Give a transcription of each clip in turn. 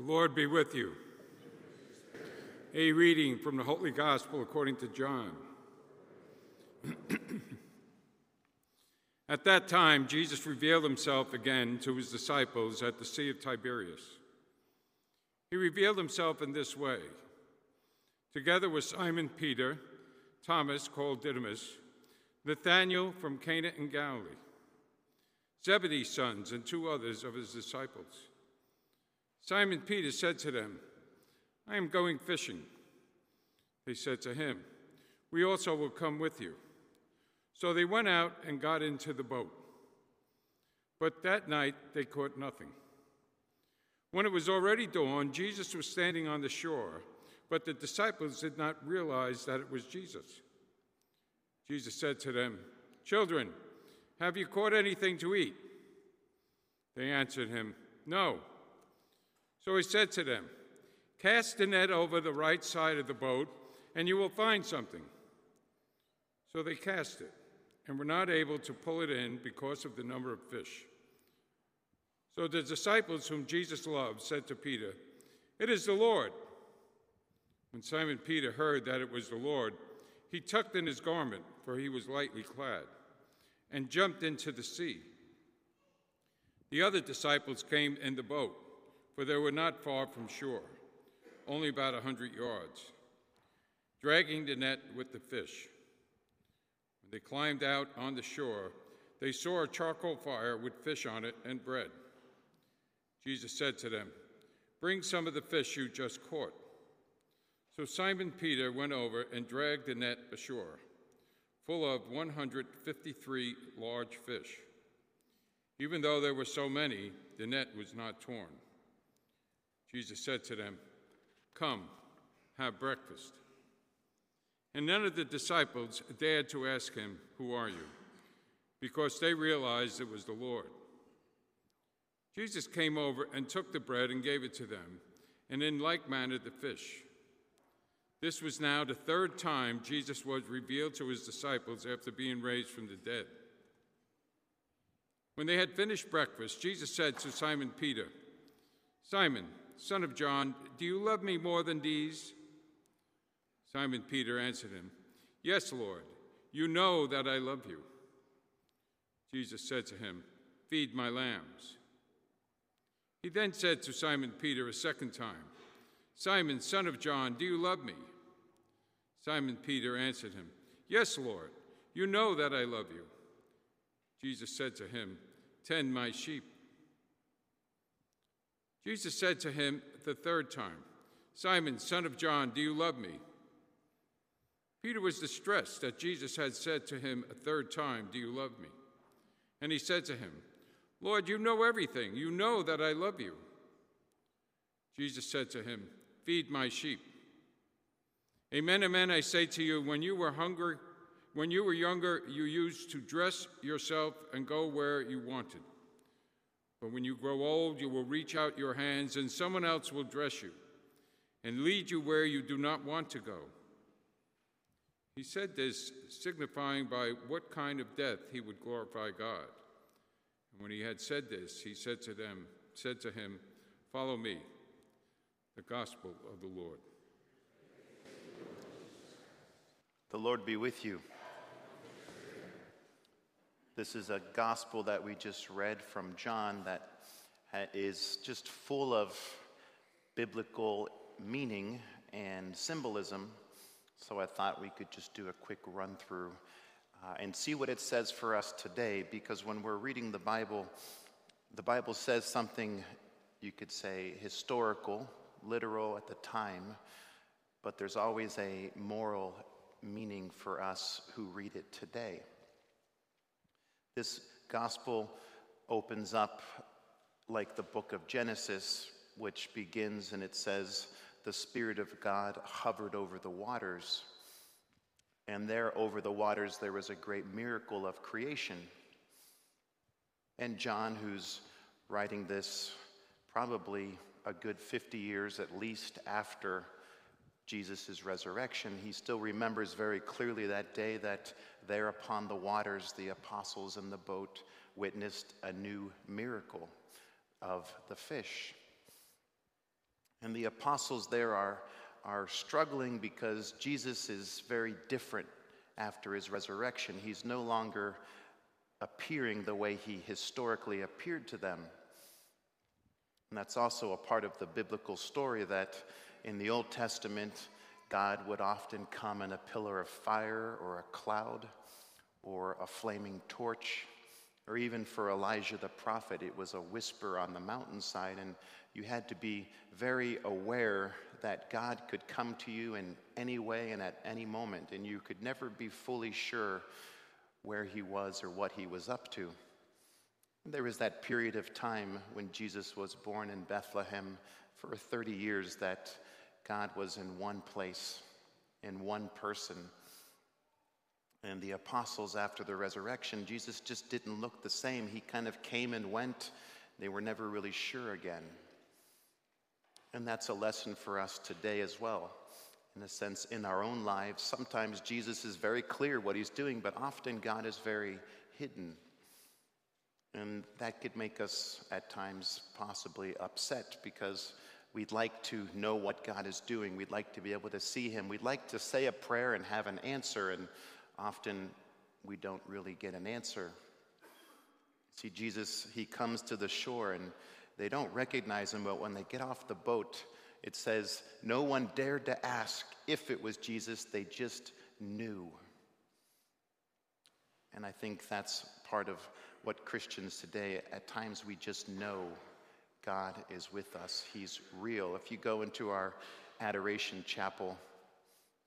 The Lord be with you. A reading from the Holy Gospel according to John. at that time, Jesus revealed himself again to his disciples at the Sea of Tiberias. He revealed himself in this way together with Simon Peter, Thomas, called Didymus, Nathanael from Cana in Galilee, Zebedee's sons, and two others of his disciples. Simon Peter said to them, I am going fishing. They said to him, We also will come with you. So they went out and got into the boat. But that night they caught nothing. When it was already dawn, Jesus was standing on the shore, but the disciples did not realize that it was Jesus. Jesus said to them, Children, have you caught anything to eat? They answered him, No. So he said to them, Cast the net over the right side of the boat, and you will find something. So they cast it, and were not able to pull it in because of the number of fish. So the disciples whom Jesus loved said to Peter, It is the Lord. When Simon Peter heard that it was the Lord, he tucked in his garment, for he was lightly clad, and jumped into the sea. The other disciples came in the boat for they were not far from shore, only about a hundred yards, dragging the net with the fish. When they climbed out on the shore, they saw a charcoal fire with fish on it and bread. Jesus said to them, Bring some of the fish you just caught. So Simon Peter went over and dragged the net ashore, full of 153 large fish. Even though there were so many, the net was not torn. Jesus said to them, Come, have breakfast. And none of the disciples dared to ask him, Who are you? because they realized it was the Lord. Jesus came over and took the bread and gave it to them, and in like manner the fish. This was now the third time Jesus was revealed to his disciples after being raised from the dead. When they had finished breakfast, Jesus said to Simon Peter, Simon, Son of John, do you love me more than these? Simon Peter answered him, Yes, Lord, you know that I love you. Jesus said to him, Feed my lambs. He then said to Simon Peter a second time, Simon, son of John, do you love me? Simon Peter answered him, Yes, Lord, you know that I love you. Jesus said to him, Tend my sheep. Jesus said to him the third time, Simon, son of John, do you love me? Peter was distressed that Jesus had said to him a third time, Do you love me? And he said to him, Lord, you know everything. You know that I love you. Jesus said to him, Feed my sheep. Amen, amen, I say to you, when you were hungry, when you were younger, you used to dress yourself and go where you wanted. But when you grow old, you will reach out your hands, and someone else will dress you and lead you where you do not want to go. He said this, signifying by what kind of death he would glorify God. And when he had said this, he said to them, said to him, Follow me. The gospel of the Lord. The Lord be with you. This is a gospel that we just read from John that is just full of biblical meaning and symbolism. So I thought we could just do a quick run through uh, and see what it says for us today because when we're reading the Bible, the Bible says something you could say historical, literal at the time, but there's always a moral meaning for us who read it today. This gospel opens up like the book of Genesis, which begins and it says, The Spirit of God hovered over the waters. And there, over the waters, there was a great miracle of creation. And John, who's writing this probably a good 50 years at least after Jesus' resurrection, he still remembers very clearly that day that there upon the waters the apostles in the boat witnessed a new miracle of the fish. And the apostles there are, are struggling because Jesus is very different after his resurrection. He's no longer appearing the way he historically appeared to them. And that's also a part of the biblical story that in the Old Testament, God would often come in a pillar of fire or a cloud or a flaming torch. Or even for Elijah the prophet, it was a whisper on the mountainside, and you had to be very aware that God could come to you in any way and at any moment, and you could never be fully sure where he was or what he was up to. There was that period of time when Jesus was born in Bethlehem for 30 years that God was in one place, in one person. And the apostles, after the resurrection, Jesus just didn't look the same. He kind of came and went. They were never really sure again. And that's a lesson for us today as well. In a sense, in our own lives, sometimes Jesus is very clear what he's doing, but often God is very hidden. And that could make us at times possibly upset because we'd like to know what God is doing. We'd like to be able to see him. We'd like to say a prayer and have an answer, and often we don't really get an answer. See, Jesus, he comes to the shore and they don't recognize him, but when they get off the boat, it says, No one dared to ask if it was Jesus, they just knew. And I think that's part of what Christians today, at times, we just know God is with us. He's real. If you go into our adoration chapel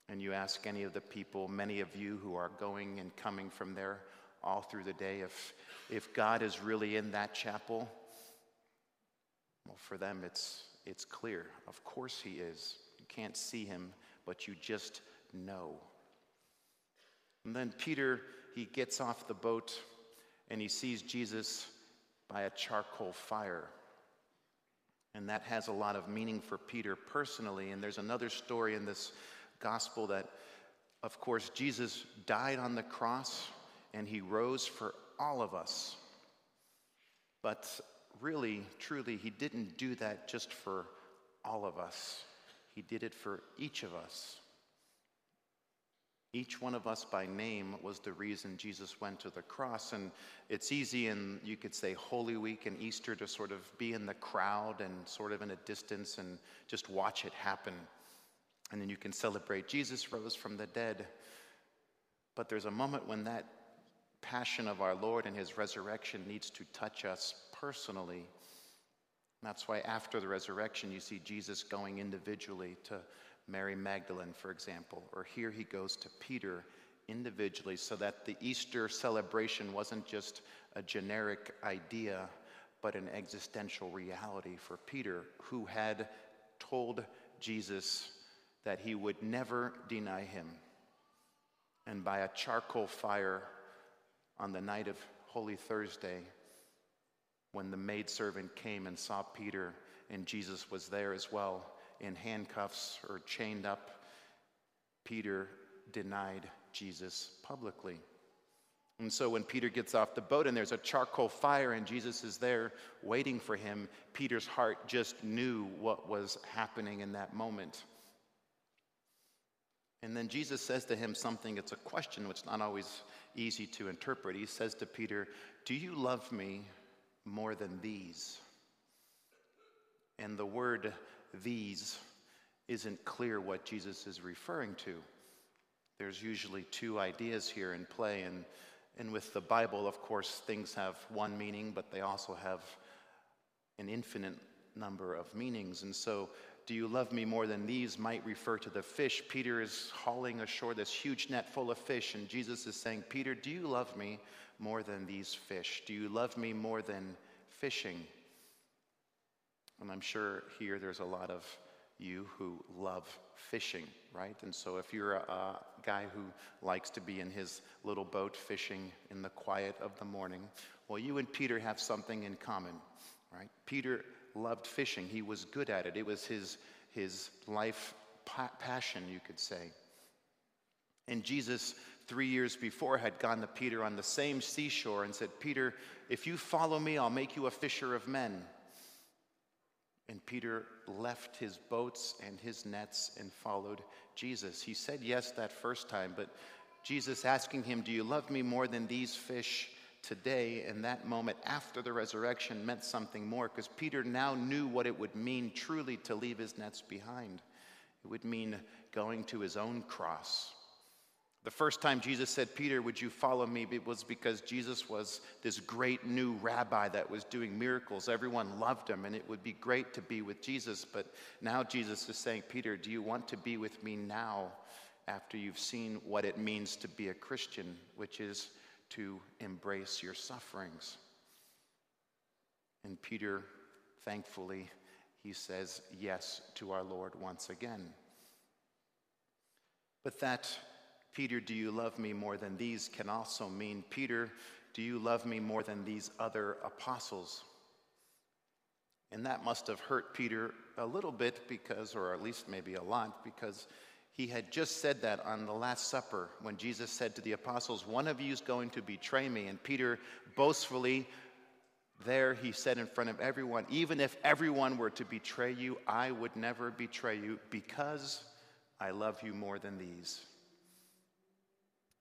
and you ask any of the people, many of you who are going and coming from there all through the day, if, if God is really in that chapel, well, for them, it's, it's clear. Of course, He is. You can't see Him, but you just know. And then Peter, he gets off the boat and he sees Jesus by a charcoal fire. And that has a lot of meaning for Peter personally. And there's another story in this gospel that, of course, Jesus died on the cross and he rose for all of us. But really, truly, he didn't do that just for all of us, he did it for each of us. Each one of us by name was the reason Jesus went to the cross. And it's easy in, you could say, Holy Week and Easter to sort of be in the crowd and sort of in a distance and just watch it happen. And then you can celebrate Jesus rose from the dead. But there's a moment when that passion of our Lord and his resurrection needs to touch us personally. And That's why after the resurrection, you see Jesus going individually to Mary Magdalene, for example, or here he goes to Peter individually so that the Easter celebration wasn't just a generic idea, but an existential reality for Peter, who had told Jesus that he would never deny him. And by a charcoal fire on the night of Holy Thursday, when the maidservant came and saw Peter and Jesus was there as well, in handcuffs or chained up, Peter denied Jesus publicly. And so when Peter gets off the boat and there's a charcoal fire and Jesus is there waiting for him, Peter's heart just knew what was happening in that moment. And then Jesus says to him something, it's a question which is not always easy to interpret. He says to Peter, Do you love me more than these? And the word these isn't clear what Jesus is referring to. There's usually two ideas here in play, and, and with the Bible, of course, things have one meaning, but they also have an infinite number of meanings. And so, do you love me more than these might refer to the fish. Peter is hauling ashore this huge net full of fish, and Jesus is saying, Peter, do you love me more than these fish? Do you love me more than fishing? And I'm sure here there's a lot of you who love fishing, right? And so if you're a, a, guy who likes to be in his little boat fishing in the quiet of the morning, well, you and Peter have something in common, right? Peter loved fishing. He was good at it. It was his, his life pa- passion, you could say. And Jesus, three years before, had gone to Peter on the same seashore and said, Peter, if you follow me, I'll make you a fisher of men. And Peter left his boats and his nets and followed Jesus. He said yes that first time, but Jesus asking him, Do you love me more than these fish today? And that moment after the resurrection meant something more because Peter now knew what it would mean truly to leave his nets behind. It would mean going to his own cross the first time Jesus said, Peter, would you follow me? It was because Jesus was this great new rabbi that was doing miracles. Everyone loved him, and it would be great to be with Jesus. But now Jesus is saying, Peter, do you want to be with me now after you've seen what it means to be a Christian, which is to embrace your sufferings? And Peter, thankfully, he says yes to our Lord once again. But that Peter, do you love me more than these can also mean, Peter, do you love me more than these other apostles? And that must have hurt Peter a little bit because, or at least maybe a lot, because he had just said that on the Last Supper when Jesus said to the apostles, One of you is going to betray me. And Peter boastfully, there he said in front of everyone, Even if everyone were to betray you, I would never betray you because I love you more than these.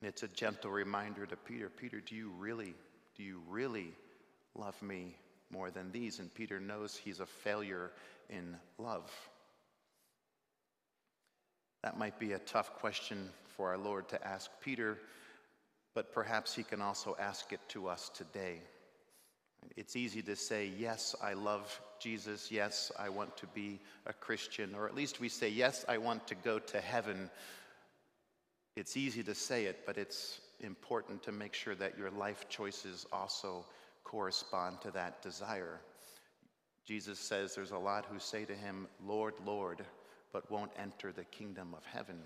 And it's a gentle reminder to Peter Peter, do you really, do you really love me more than these? And Peter knows he's a failure in love. That might be a tough question for our Lord to ask Peter, but perhaps he can also ask it to us today. It's easy to say, Yes, I love Jesus. Yes, I want to be a Christian. Or at least we say, Yes, I want to go to heaven. It's easy to say it, but it's important to make sure that your life choices also correspond to that desire. Jesus says there's a lot who say to him, Lord, Lord, but won't enter the kingdom of heaven.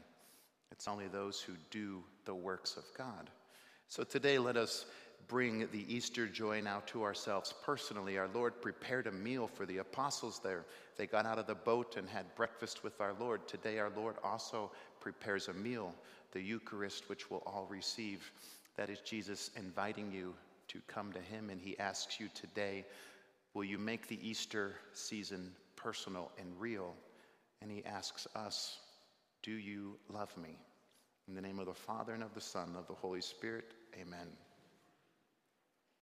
It's only those who do the works of God. So today, let us bring the Easter joy now to ourselves personally. Our Lord prepared a meal for the apostles there. They got out of the boat and had breakfast with our Lord. Today, our Lord also prepares a meal the Eucharist, which we'll all receive. That is Jesus inviting you to come to Him, and He asks you today, Will you make the Easter season personal and real? And He asks us, Do you love me? In the name of the Father, and of the Son, and of the Holy Spirit, amen.